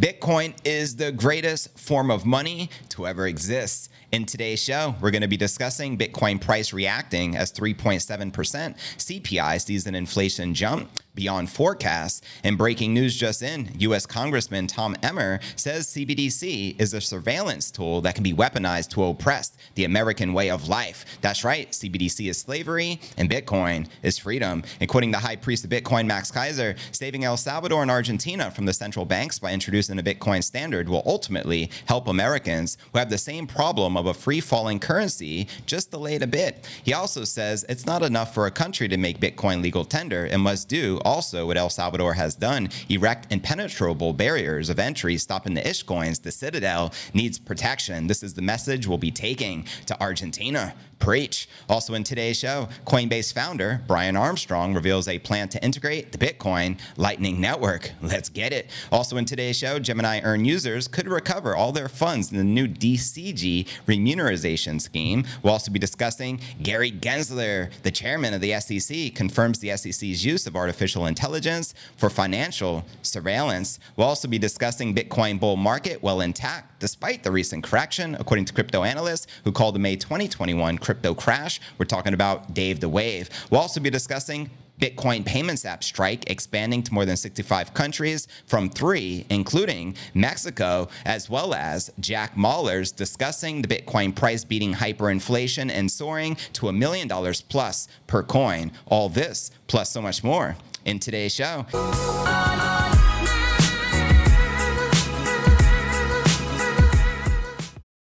Bitcoin is the greatest form of money to ever exist. In today's show, we're going to be discussing Bitcoin price reacting as 3.7% CPI sees an inflation jump beyond forecasts. And breaking news just in U.S. Congressman Tom Emmer says CBDC is a surveillance tool that can be weaponized to oppress the American way of life. That's right, CBDC is slavery and Bitcoin is freedom. And quoting the high priest of Bitcoin, Max Keiser, saving El Salvador and Argentina from the central banks by introducing a Bitcoin standard will ultimately help Americans who have the same problem of a free falling currency, just delayed a bit. He also says it's not enough for a country to make Bitcoin legal tender and must do also what El Salvador has done erect impenetrable barriers of entry, stopping the Ishcoins. The Citadel needs protection. This is the message we'll be taking to Argentina. Preach. Also in today's show, Coinbase founder Brian Armstrong reveals a plan to integrate the Bitcoin Lightning Network. Let's get it. Also in today's show, Gemini Earn users could recover all their funds in the new DCG remuneration scheme. We'll also be discussing Gary Gensler, the chairman of the SEC, confirms the SEC's use of artificial intelligence for financial surveillance. We'll also be discussing Bitcoin bull market well intact despite the recent correction, according to crypto analysts who called the May 2021 crypto crash. We're talking about Dave the Wave. We'll also be discussing Bitcoin payments app Strike expanding to more than 65 countries from three, including Mexico, as well as Jack Mallers discussing the Bitcoin price beating hyperinflation and soaring to a million dollars plus per coin. All this, plus so much more, in today's show.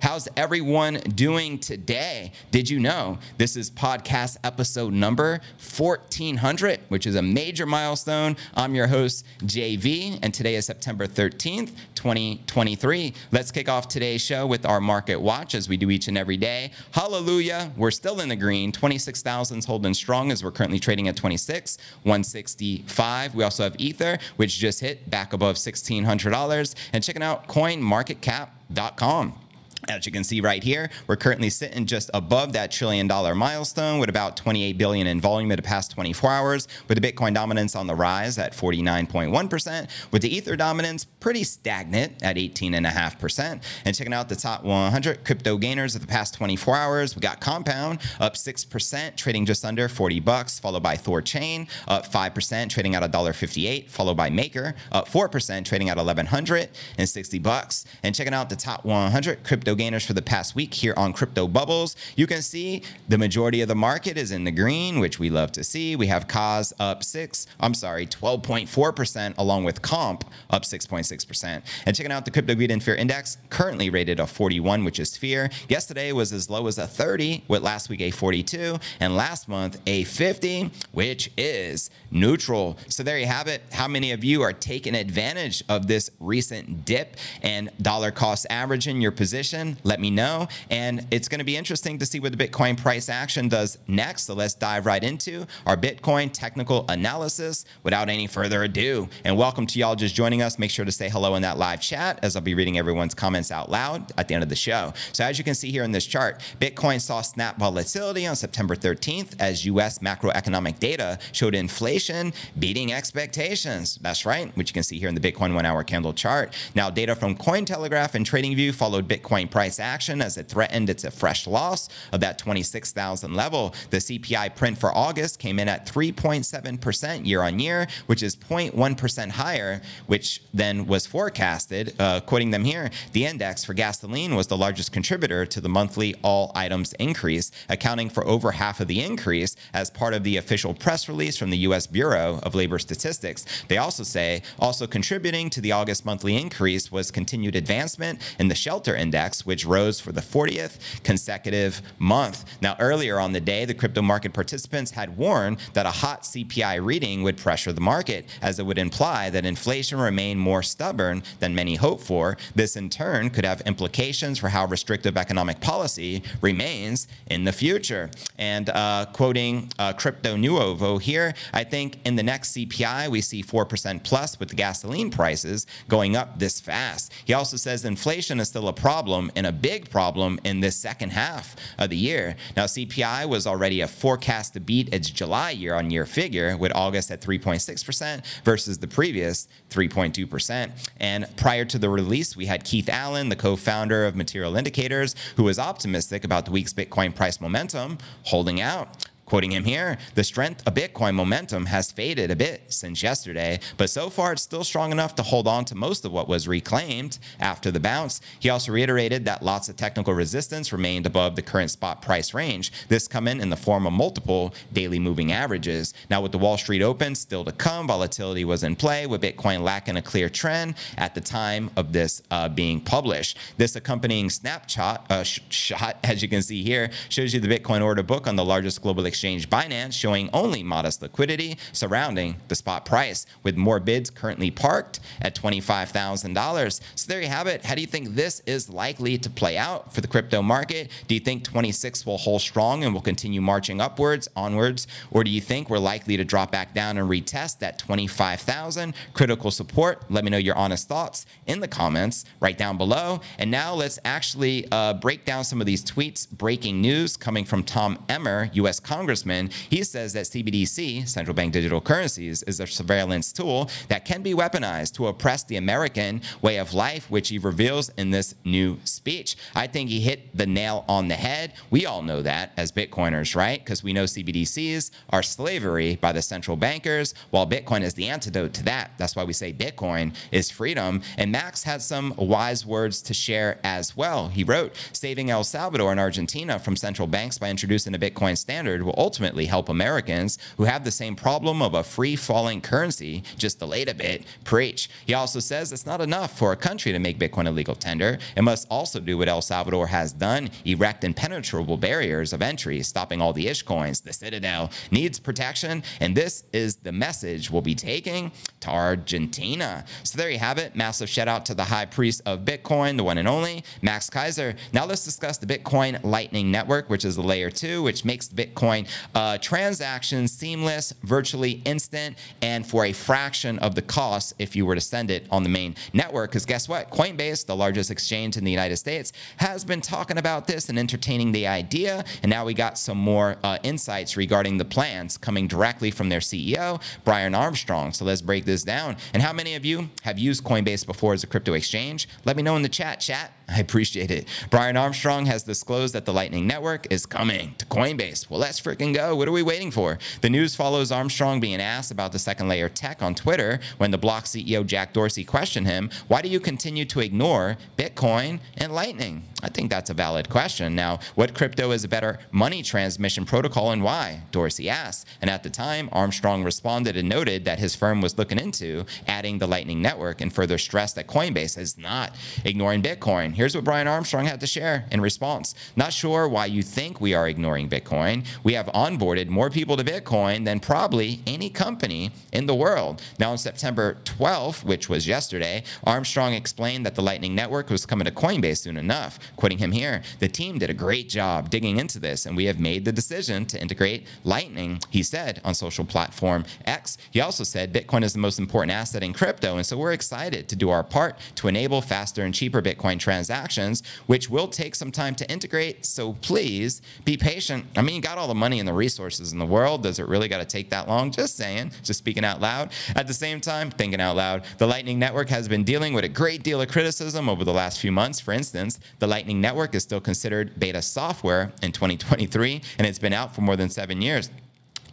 How's everyone doing today? Did you know this is podcast episode number 1400, which is a major milestone? I'm your host, JV, and today is September 13th, 2023. Let's kick off today's show with our market watch as we do each and every day. Hallelujah. We're still in the green. 26,000's holding strong as we're currently trading at 26, 165. We also have Ether, which just hit back above $1,600. And checking out Coin Market Cap com. As you can see right here, we're currently sitting just above that trillion dollar milestone with about 28 billion in volume in the past 24 hours, with the Bitcoin dominance on the rise at 49.1%, with the Ether dominance pretty stagnant at 18.5%. And checking out the top 100 crypto gainers of the past 24 hours, we got Compound up 6%, trading just under 40 bucks, followed by Thorchain up 5%, trading at $1.58, followed by Maker up 4%, trading at 1160 bucks. And checking out the top 100 crypto gainers for the past week here on Crypto Bubbles. You can see the majority of the market is in the green, which we love to see. We have COS up six, I'm sorry, 12.4%, along with Comp up 6.6%. And checking out the Crypto Greed and Fear Index, currently rated a 41, which is fear. Yesterday was as low as a 30, with last week a 42, and last month a 50, which is neutral. So there you have it. How many of you are taking advantage of this recent dip and dollar cost average in your position? Let me know. And it's going to be interesting to see what the Bitcoin price action does next. So let's dive right into our Bitcoin technical analysis without any further ado. And welcome to y'all just joining us. Make sure to say hello in that live chat as I'll be reading everyone's comments out loud at the end of the show. So as you can see here in this chart, Bitcoin saw snap volatility on September 13th as US macroeconomic data showed inflation beating expectations. That's right, which you can see here in the Bitcoin one hour candle chart. Now, data from Cointelegraph and TradingView followed Bitcoin price action as it threatened its a fresh loss of that 26,000 level. The CPI print for August came in at 3.7% year on year, which is 0.1% higher, which then was forecasted. Uh, quoting them here, the index for gasoline was the largest contributor to the monthly all items increase, accounting for over half of the increase as part of the official press release from the U.S. Bureau of Labor Statistics. They also say also contributing to the August monthly increase was continued advancement in the shelter index which rose for the 40th consecutive month. Now, earlier on the day, the crypto market participants had warned that a hot CPI reading would pressure the market, as it would imply that inflation remained more stubborn than many hoped for. This, in turn, could have implications for how restrictive economic policy remains in the future. And uh, quoting uh, Crypto Nuovo here, I think in the next CPI, we see 4% plus with the gasoline prices going up this fast. He also says inflation is still a problem and a big problem in this second half of the year. Now, CPI was already a forecast to beat its July year on year figure, with August at 3.6% versus the previous 3.2%. And prior to the release, we had Keith Alan, the co founder of Material Indicators, who was optimistic about the week's Bitcoin price momentum holding out. Quoting him here, the strength of Bitcoin momentum has faded a bit since yesterday, but so far it's still strong enough to hold on to most of what was reclaimed after the bounce. He also reiterated that lots of technical resistance remained above the current spot price range. This coming in the form of multiple daily moving averages. Now, with the Wall Street Open still to come, volatility was in play, with Bitcoin lacking a clear trend at the time of this uh, being published. This accompanying snapshot uh, sh- shot, as you can see here, shows you the Bitcoin order book on the largest global exchange exchange Binance showing only modest liquidity surrounding the spot price, with more bids currently parked at $25,000. So there you have it. How do you think this is likely to play out for the crypto market? Do you think 26 will hold strong and will continue marching upwards, onwards? Or do you think we're likely to drop back down and retest that 25,000 critical support? Let me know your honest thoughts in the comments right down below. And now let's actually uh, break down some of these tweets, breaking news coming from Tom Emmer, U.S. Congress congressman, he says that CBDC, central bank digital currencies, is a surveillance tool that can be weaponized to oppress the American way of life, which he reveals in this new speech. I think he hit the nail on the head. We all know that as Bitcoiners, right? Because we know CBDCs are slavery by the central bankers, while Bitcoin is the antidote to that. That's why we say Bitcoin is freedom. And Max had some wise words to share as well. He wrote, saving El Salvador and Argentina from central banks by introducing a Bitcoin standard will ultimately help Americans who have the same problem of a free falling currency, just delayed a bit, preach. He also says it's not enough for a country to make Bitcoin a legal tender. It must also do what El Salvador has done erect impenetrable barriers of entry, stopping all the ish coins. The Citadel needs protection, and this is the message we'll be taking to Argentina. So there you have it. Massive shout out to the high priest of Bitcoin, the one and only, Max Keiser. Now let's discuss the Bitcoin Lightning Network, which is the layer two, which makes Bitcoin uh, transactions seamless, virtually instant, and for a fraction of the cost if you were to send it on the main network. Because guess what? Coinbase, the largest exchange in the United States, has been talking about this and entertaining the idea. And now we got some more uh, insights regarding the plans coming directly from their CEO, Brian Armstrong. So let's break this down. And how many of you have used Coinbase before as a crypto exchange? Let me know in the chat, chat. I appreciate it. Brian Armstrong has disclosed that the Lightning Network is coming to Coinbase. Well, let's freaking go. What are we waiting for? The news follows Armstrong being asked about the second layer tech on Twitter when the Block CEO Jack Dorsey questioned him, Why do you continue to ignore Bitcoin and Lightning? I think that's a valid question. Now, what crypto is a better money transmission protocol and why? Dorsey asked. And at the time, Armstrong responded and noted that his firm was looking into adding the Lightning Network and further stressed that Coinbase is not ignoring Bitcoin. Here's what Brian Armstrong had to share in response. Not sure why you think we are ignoring Bitcoin. We have onboarded more people to Bitcoin than probably any company in the world. Now, on September 12th, which was yesterday, Armstrong explained that the Lightning Network was coming to Coinbase soon enough. Quoting him here, the team did a great job digging into this, and we have made the decision to integrate Lightning, he said on social platform X. He also said Bitcoin is the most important asset in crypto, and so we're excited to do our part to enable faster and cheaper Bitcoin transactions, which will take some time to integrate. So please be patient. I mean, you got all the money and the resources in the world. Does it really got to take that long? Just saying, just speaking out loud. At the same time, thinking out loud, the Lightning Network has been dealing with a great deal of criticism over the last few months. For instance, the Lightning Network is still considered beta software in 2023, and it's been out for more than seven years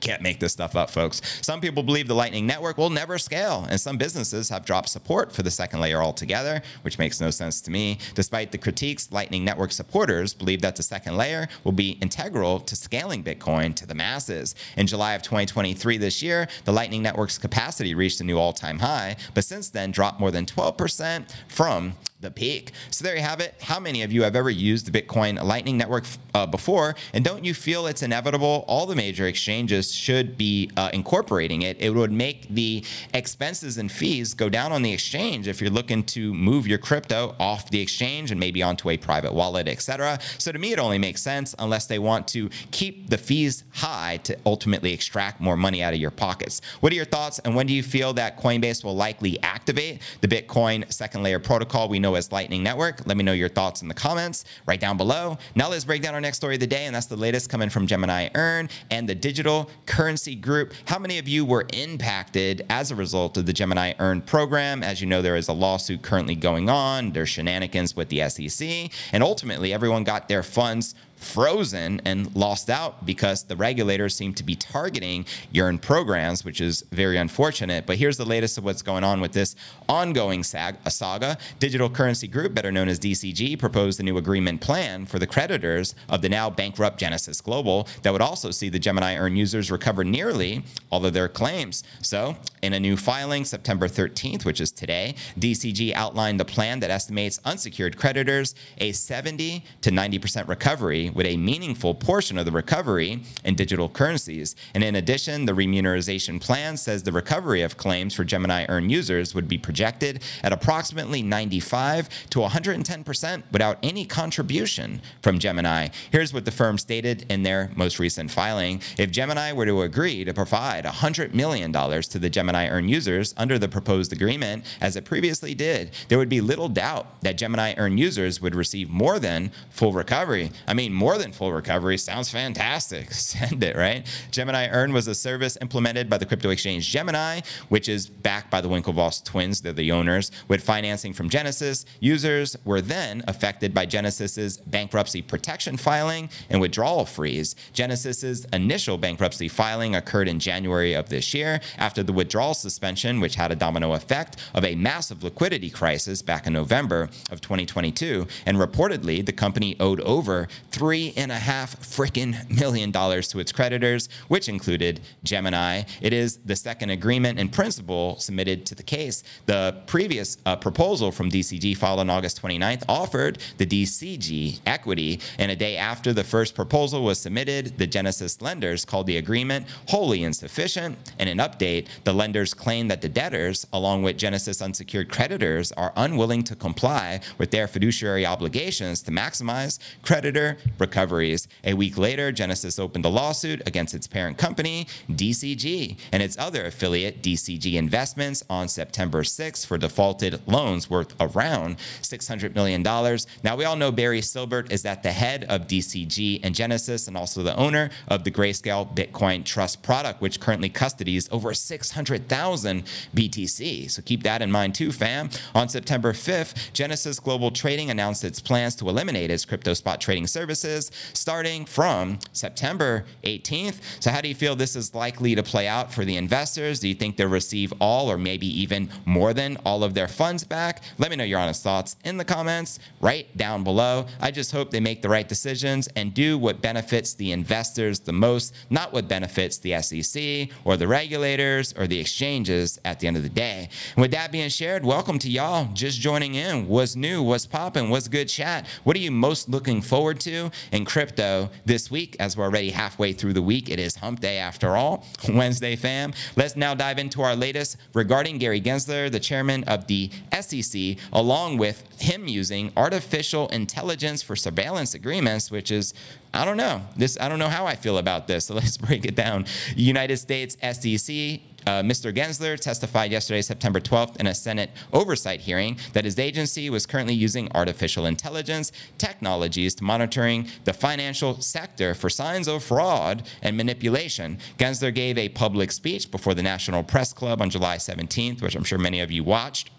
can't make this stuff up, folks. Some people believe the Lightning Network will never scale, and some businesses have dropped support for the second layer altogether, which makes no sense to me. Despite the critiques, Lightning Network supporters believe that the second layer will be integral to scaling Bitcoin to the masses. In July of 2023, this year, the Lightning Network's capacity reached a new all time high, but since then dropped more than 12% from the peak. So there you have it. How many of you have ever used the Bitcoin Lightning Network uh, before? And don't you feel it's inevitable? All the major exchanges should be uh, incorporating it. It would make the expenses and fees go down on the exchange if you're looking to move your crypto off the exchange and maybe onto a private wallet, etc. So to me, it only makes sense unless they want to keep the fees high to ultimately extract more money out of your pockets. What are your thoughts? And when do you feel that Coinbase will likely activate the Bitcoin second layer protocol we know as Lightning Network? Let me know your thoughts in the comments right down below. Now let's break down our next story of the day, and that's the latest coming from Gemini Earn and the digital currency group. How many of you were impacted as a result of the Gemini Earn program? As you know, there is a lawsuit currently going on. There's shenanigans with the SEC, and ultimately everyone got their funds frozen and lost out because the regulators seem to be targeting Yearn programs, which is very unfortunate. But here's the latest of what's going on with this ongoing saga. Digital Currency Group, better known as DCG, proposed a new agreement plan for the creditors of the now bankrupt Genesis Global that would also see the Gemini Earn users recover nearly all of their claims. So, in a new filing, September 13th, which is today, DCG outlined the plan that estimates unsecured creditors a 70 to 90% recovery with a meaningful portion of the recovery in digital currencies. And in addition, the remuneration plan says the recovery of claims for Gemini Earn users would be projected at approximately 95 to 110% without any contribution from Gemini. Here's what the firm stated in their most recent filing. If Gemini were to agree to provide $100 million to the Gemini Earn users under the proposed agreement, as it previously did, there would be little doubt that Gemini Earn users would receive more than full recovery. I mean, more than full recovery sounds fantastic. Send it, right? Gemini Earn was a service implemented by the crypto exchange Gemini, which is backed by the Winklevoss twins. They're the owners. With financing from Genesis, users were then affected by Genesis's bankruptcy protection filing and withdrawal freeze. Genesis's initial bankruptcy filing occurred in January of this year after the withdrawal suspension, which had a domino effect of a massive liquidity crisis back in November of 2022. And reportedly, the company owed over three and a half freaking million dollars to its creditors, which included Gemini. It is the second agreement in principle submitted to the case. The previous uh, proposal from DCG filed on August 29th offered the DCG equity, and a day after the first proposal was submitted, the Genesis lenders called the agreement wholly insufficient. In an update, the lenders claim that the debtors, along with Genesis unsecured creditors, are unwilling to comply with their fiduciary obligations to maximize creditor recoveries. A week later, Genesis opened a lawsuit against its parent company, DCG, and its other affiliate, DCG Investments, on September 6 for defaulted loans worth around $600 million. Now, we all know Barry Silbert is at the head of DCG and Genesis and also the owner of the Grayscale Bitcoin Trust product, which currently custodies over 600,000 BTC. So keep that in mind too, fam. On September 5th, Genesis Global Trading announced its plans to eliminate its crypto spot trading services starting from September 18th. So, how do you feel this is likely to play out for the investors? Do you think they'll receive all or maybe even more than all of their funds back? Let me know your honest thoughts in the comments right down below. I just hope they make the right decisions and do what benefits the investors the most, not what benefits the SEC or the regulators or the exchanges at the end of the day. And with that being shared, welcome to y'all just joining in. What's new? What's popping? What's good chat? What are you most looking forward to? In crypto this week, as we're already halfway through the week. It is hump day after all, Wednesday fam. Let's now dive into our latest regarding Gary Gensler, the chairman of the SEC, along with him using artificial intelligence for surveillance agreements, which is I don't know. This I don't know how I feel about this. So let's break it down. United States SEC uh, Mr. Gensler testified yesterday, September 12th, in a Senate oversight hearing that his agency was currently using artificial intelligence technologies to monitoring the financial sector for signs of fraud and manipulation. Gensler gave a public speech before the National Press Club on July 17th, which I'm sure many of you watched.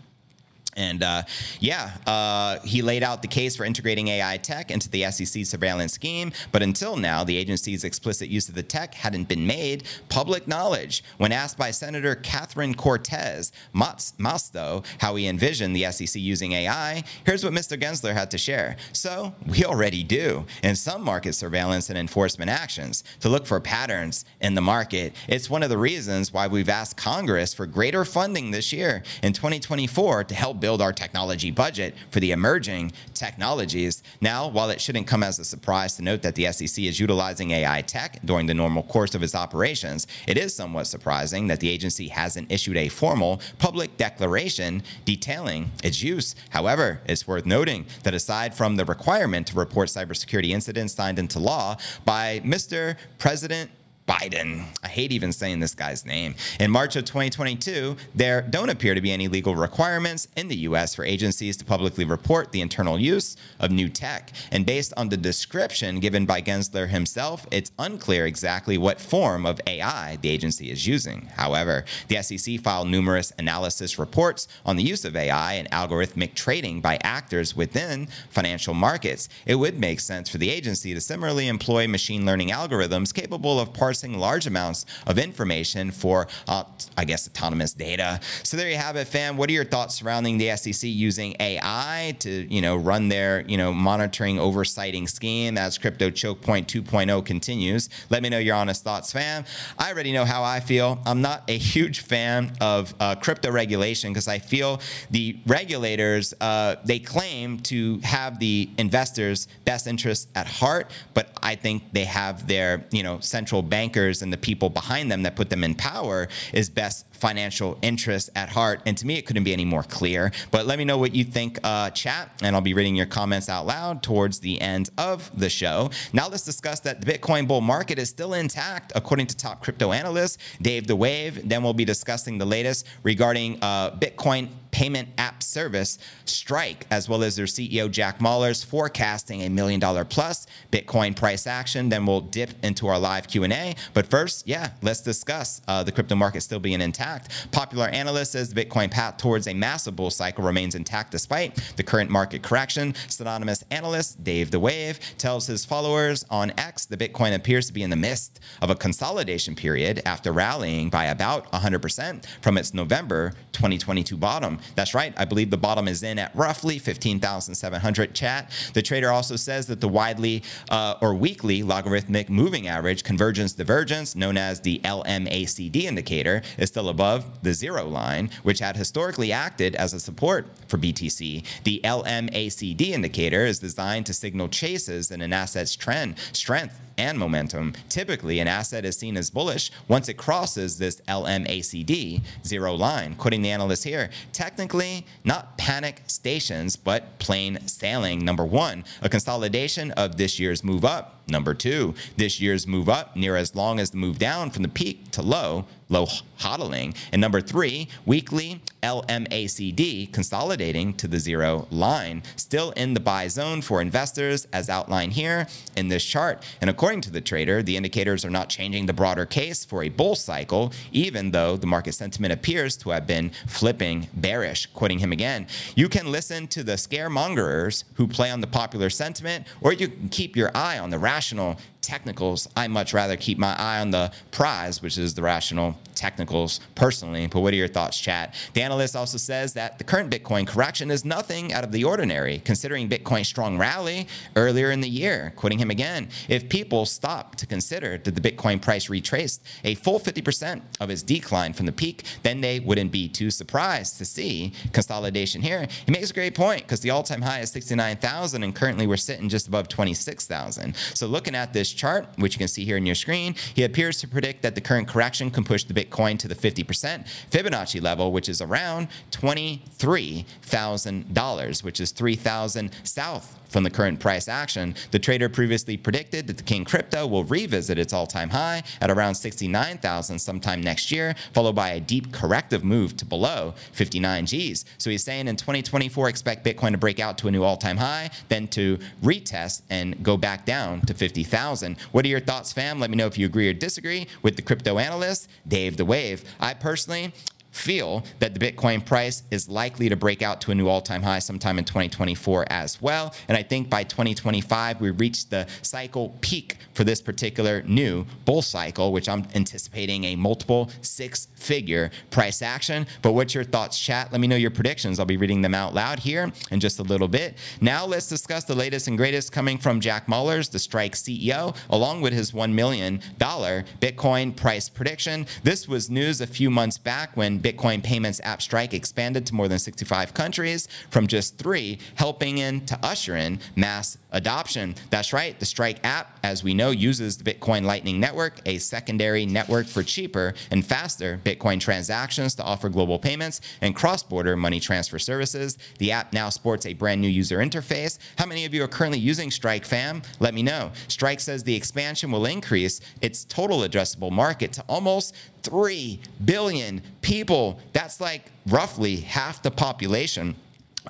And uh, yeah, uh, he laid out the case for integrating AI tech into the SEC surveillance scheme, but until now, the agency's explicit use of the tech hadn't been made public knowledge. When asked by Senator Catherine Cortez Masto how he envisioned the SEC using AI, here's what Mr. Gensler had to share. So, we already do in some market surveillance and enforcement actions to look for patterns in the market. It's one of the reasons why we've asked Congress for greater funding this year in 2024 to help build our technology budget for the emerging technologies. Now, while it shouldn't come as a surprise to note that the SEC is utilizing AI tech during the normal course of its operations, it is somewhat surprising that the agency hasn't issued a formal public declaration detailing its use. However, it's worth noting that aside from the requirement to report cybersecurity incidents signed into law by Mr. President Biden. I hate even saying this guy's name. In March of 2022, there don't appear to be any legal requirements in the US for agencies to publicly report the internal use of new tech. And based on the description given by Gensler himself, it's unclear exactly what form of AI the agency is using. However, the SEC filed numerous analysis reports on the use of AI and algorithmic trading by actors within financial markets. It would make sense for the agency to similarly employ machine learning algorithms capable of parsing parsing large amounts of information for, uh, I guess, autonomous data. So there you have it, fam. What are your thoughts surrounding the SEC using AI to, you know, run their, you know, monitoring oversighting scheme as crypto choke point 2.0 continues? Let me know your honest thoughts, fam. I already know how I feel. I'm not a huge fan of uh, crypto regulation because I feel the regulators uh, they claim to have the investors' best interests at heart, but I think they have their, you know, central bank bankers and the people behind them that put them in power is best financial interest at heart. And to me, it couldn't be any more clear. But let me know what you think, uh, chat, and I'll be reading your comments out loud towards the end of the show. Now, let's discuss that the Bitcoin bull market is still intact, according to top crypto analyst Dave the Wave. Then we'll be discussing the latest regarding uh, Bitcoin payment app service Strike, as well as their CEO Jack Mallers forecasting a million dollar plus Bitcoin price action. Then we'll dip into our live Q&A. But first, yeah, let's discuss uh, the crypto market still being intact. Popular analyst says the Bitcoin path towards a massive bull cycle remains intact despite the current market correction. Synonymous analyst Dave the Wave tells his followers on X the Bitcoin appears to be in the midst of a consolidation period after rallying by about 100% from its November 2022 bottom. That's right. I believe the bottom is in at roughly 15,700 chat. The trader also says that the widely uh, or weekly logarithmic moving average convergence divergence, known as the LMACD indicator, is still above the zero line, which had historically acted as a support for BTC. The LMACD indicator is designed to signal chases in an asset's trend strength and momentum. Typically, an asset is seen as bullish once it crosses this LMACD zero line. Quoting the analyst here, technically, not panic stations, but plain sailing. Number one, a consolidation of this year's move up. Number two, this year's move up near as long as the move down from the peak to low low hodling. And number three, weekly LMACD consolidating to the zero line, still in the buy zone for investors as outlined here in this chart. And according to the trader, the indicators are not changing the broader case for a bull cycle, even though the market sentiment appears to have been flipping bearish. Quoting him again, you can listen to the scaremongers who play on the popular sentiment, or you can keep your eye on the rational technicals. I much rather keep my eye on the prize, which is the rational technicals personally. But what are your thoughts, chat? The analyst also says that the current Bitcoin correction is nothing out of the ordinary, considering Bitcoin's strong rally earlier in the year. Quoting him again, if people stop to consider that the Bitcoin price retraced a full 50% of its decline from the peak, then they wouldn't be too surprised to see consolidation here. He makes a great point because the all-time high is 69,000 and currently we're sitting just above 26,000. So looking at this chart, which you can see here in your screen, he appears to predict that the current correction can push the Bitcoin to the 50% Fibonacci level, which is around $23,000, which is 3,000 south from the current price action. The trader previously predicted that the King Crypto will revisit its all-time high at around 69,000 sometime next year, followed by a deep corrective move to below 59 Gs. So he's saying in 2024, expect Bitcoin to break out to a new all-time high, then to retest and go back down to 50,000. What are your thoughts, fam? Let me know if you agree or disagree with the crypto analyst, Dave the Wave. I personally, feel that the Bitcoin price is likely to break out to a new all time high sometime in 2024 as well. And I think by 2025, we reach the cycle peak for this particular new bull cycle, which I'm anticipating a multiple six figure price action. But what's your thoughts, chat? Let me know your predictions. I'll be reading them out loud here in just a little bit. Now, let's discuss the latest and greatest coming from Jack Mallers, the Strike CEO, along with his $1 million Bitcoin price prediction. This was news a few months back when Bitcoin payments app Strike expanded to more than 65 countries from just three, helping in to usher in mass adoption. That's right, the Strike app, as we know, uses the Bitcoin Lightning Network, a secondary network for cheaper and faster Bitcoin transactions to offer global payments and cross border money transfer services. The app now sports a brand new user interface. How many of you are currently using Strike, fam? Let me know. Strike says the expansion will increase its total addressable market to almost 3 billion people. That's like roughly half the population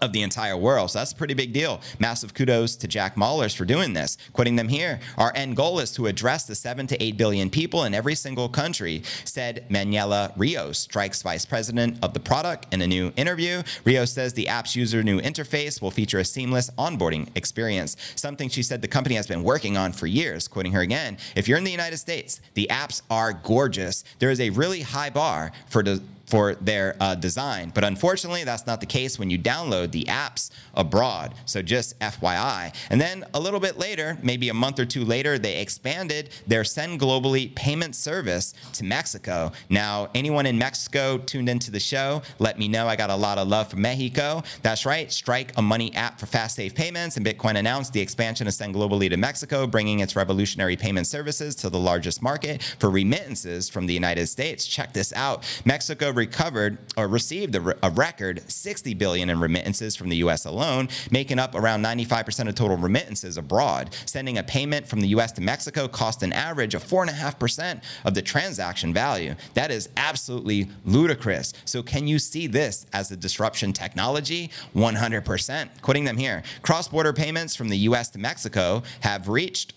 of the entire world. So that's a pretty big deal. Massive kudos to Jack Mallers for doing this. Quoting them here, our end goal is to address the 7 to 8 billion people in every single country, said Manuela Rios, Strike's vice president of the product, in a new interview. Rios says the app's user new interface will feature a seamless onboarding experience, something she said the company has been working on for years. Quoting her again, if you're in the United States, the apps are gorgeous. There is a really high bar for the for their uh, design. But unfortunately, that's not the case when you download the apps abroad. So just FYI. And then a little bit later, maybe a month or two later, they expanded their Send Globally payment service to Mexico. Now, anyone in Mexico tuned into the show, let me know. I got a lot of love from Mexico. That's right, Strike, a money app for fast, safe payments, and Bitcoin announced the expansion of Send Globally to Mexico, bringing its revolutionary payment services to the largest market for remittances from the United States. Check this out. Mexico recovered or received a, a record 60 billion in remittances from the U.S. alone, making up around 95% of total remittances abroad. Sending a payment from the U.S. to Mexico cost an average of 4.5% of the transaction value. That is absolutely ludicrous. So, can you see this as a disruption technology? 100%. Quoting them here cross border payments from the U.S. to Mexico have reached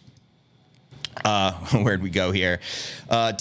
uh, where'd we go here? Uh,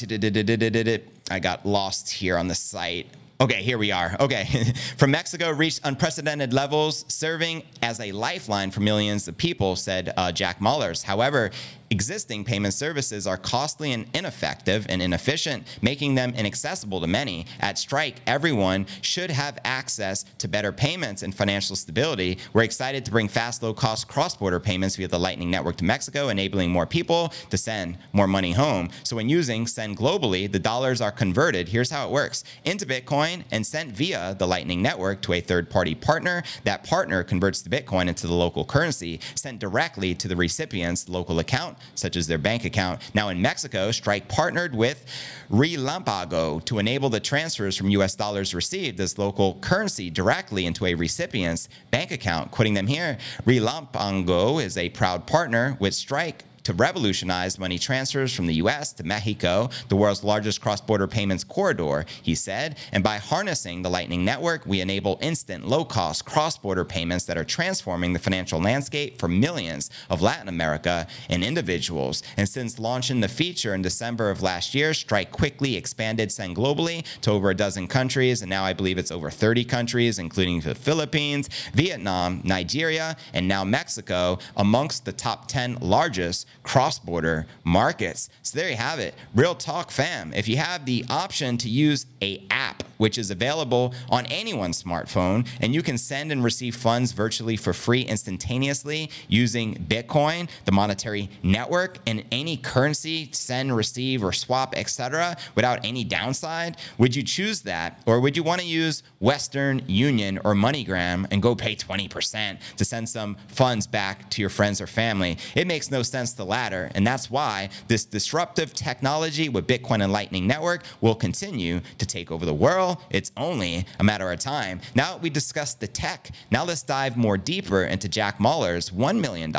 I got lost here on the site. Okay, here we are. Okay. From Mexico reached unprecedented levels, serving as a lifeline for millions of people, said uh, Jack Mallers. However, Existing payment services are costly and ineffective and inefficient, making them inaccessible to many. At Strike, everyone should have access to better payments and financial stability. We're excited to bring fast, low cost cross border payments via the Lightning Network to Mexico, enabling more people to send more money home. So, when using Send Globally, the dollars are converted. Here's how it works into Bitcoin and sent via the Lightning Network to a third party partner. That partner converts the Bitcoin into the local currency, sent directly to the recipient's local account such as their bank account. Now, in Mexico, Strike partnered with Relampago to enable the transfers from US dollars received as local currency directly into a recipient's bank account. Quoting them here, Relampago is a proud partner with Strike to revolutionize money transfers from the US to Mexico, the world's largest cross border payments corridor, he said. And by harnessing the Lightning Network, we enable instant, low cost cross border payments that are transforming the financial landscape for millions of Latin America and individuals. And since launching the feature in December of last year, Strike quickly expanded Send globally to over a dozen countries. And now I believe it's over 30 countries, including the Philippines, Vietnam, Nigeria, and now Mexico, amongst the top 10 largest cross border markets. So there you have it. Real talk fam. If you have the option to use a app which is available on anyone's smartphone and you can send and receive funds virtually for free instantaneously using Bitcoin, the monetary network and any currency, send, receive or swap, etc., without any downside, would you choose that or would you want to use Western Union or MoneyGram and go pay 20% to send some funds back to your friends or family? It makes no sense to And that's why this disruptive technology with Bitcoin and Lightning Network will continue to take over the world. It's only a matter of time. Now we discussed the tech. Now let's dive more deeper into Jack Mallers' $1 million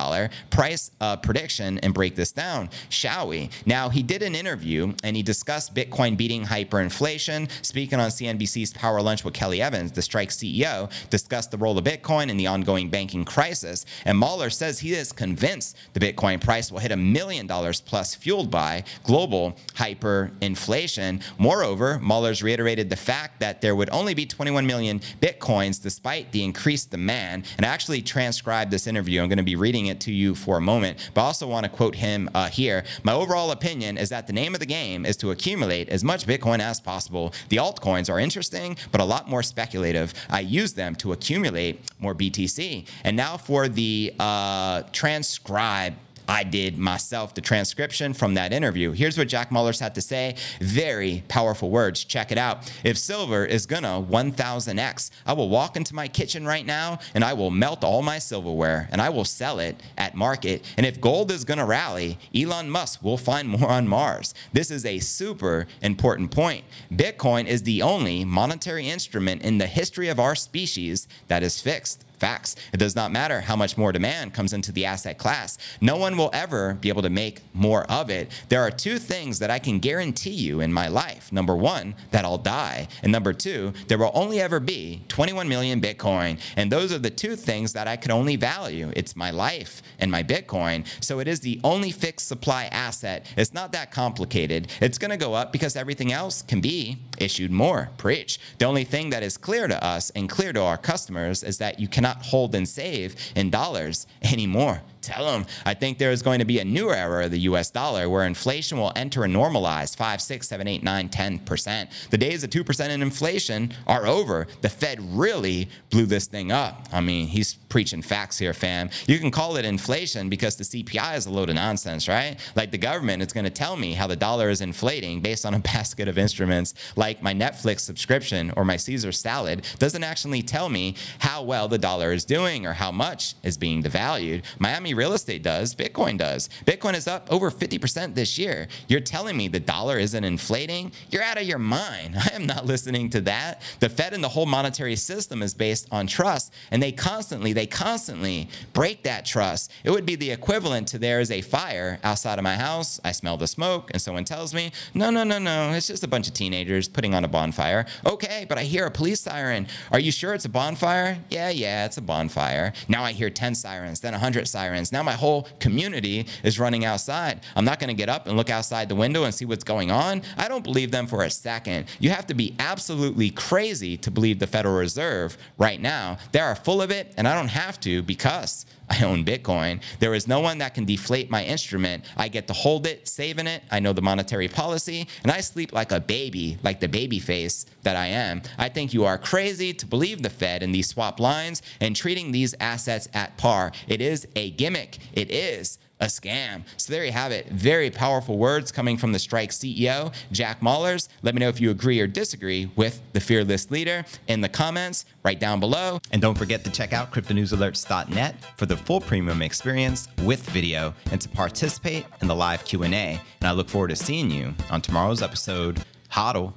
price uh, prediction and break this down, shall we? Now, he did an interview and he discussed Bitcoin beating hyperinflation. Speaking on CNBC's Power Lunch with Kelly Evans, the Strike CEO discussed the role of Bitcoin in the ongoing banking crisis. And Mahler says he is convinced the Bitcoin price will hit a million dollars plus, fueled by global hyperinflation. Moreover, Mallers reiterated the fact that there would only be 21 million bitcoins despite the increased demand. And I actually transcribed this interview. I'm going to be reading it to you for a moment, but I also want to quote him uh, here. My overall opinion is that the name of the game is to accumulate as much Bitcoin as possible. The altcoins are interesting, but a lot more speculative. I use them to accumulate more BTC. And now for the uh, transcribe I did myself the transcription from that interview. Here's what Jack Mallers had to say. Very powerful words. Check it out. If silver is gonna 1000x, I will walk into my kitchen right now and I will melt all my silverware and I will sell it at market. And if gold is gonna rally, Elon Musk will find more on Mars. This is a super important point. Bitcoin is the only monetary instrument in the history of our species that is fixed. Facts. It does not matter how much more demand comes into the asset class. No one will ever be able to make more of it. There are two things that I can guarantee you in my life. Number one, that I'll die. And number two, there will only ever be 21 million Bitcoin. And those are the two things that I could only value. It's my life and my Bitcoin. So it is the only fixed supply asset. It's not that complicated. It's going to go up because everything else can be issued more. Preach. The only thing that is clear to us and clear to our customers is that you cannot cannot hold and save in dollars anymore. Tell them. I think there is going to be a new era of the US dollar where inflation will enter a normalized 5, 6, 7, 8, 9, 10%. The days of 2% in inflation are over. The Fed really blew this thing up. I mean, he's preaching facts here, fam. You can call it inflation because the CPI is a load of nonsense, right? Like the government is going to tell me how the dollar is inflating based on a basket of instruments like my Netflix subscription or my Caesar salad doesn't actually tell me how well the dollar is doing or how much is being devalued. Miami real estate does, Bitcoin does. Bitcoin is up over 50% this year. You're telling me the dollar isn't inflating? You're out of your mind. I am not listening to that. The Fed and the whole monetary system is based on trust, and they constantly, they constantly break that trust. It would be the equivalent to there is a fire outside of my house. I smell the smoke, and someone tells me, no, no, no, no, it's just a bunch of teenagers putting on a bonfire. Okay, but I hear a police siren. Are you sure it's a bonfire? Yeah, yeah, it's a bonfire. Now I hear 10 sirens, then 100 sirens now my whole community is running outside. I'm not going to get up and look outside the window and see what's going on. I don't believe them for a second. You have to be absolutely crazy to believe the Federal Reserve right now. They are full of it, and I don't have to because I own Bitcoin. There is no one that can deflate my instrument. I get to hold it, save in it. I know the monetary policy, and I sleep like a baby, like the baby face that I am. I think you are crazy to believe the Fed and these swap lines and treating these assets at par. It is a gimmick. It is a scam. So there you have it. Very powerful words coming from the Strike CEO, Jack Mallers. Let me know if you agree or disagree with the fearless leader in the comments right down below. And don't forget to check out cryptonewsalerts.net for the full premium experience with video and to participate in the live Q&A. And I look forward to seeing you on tomorrow's episode. Hodl.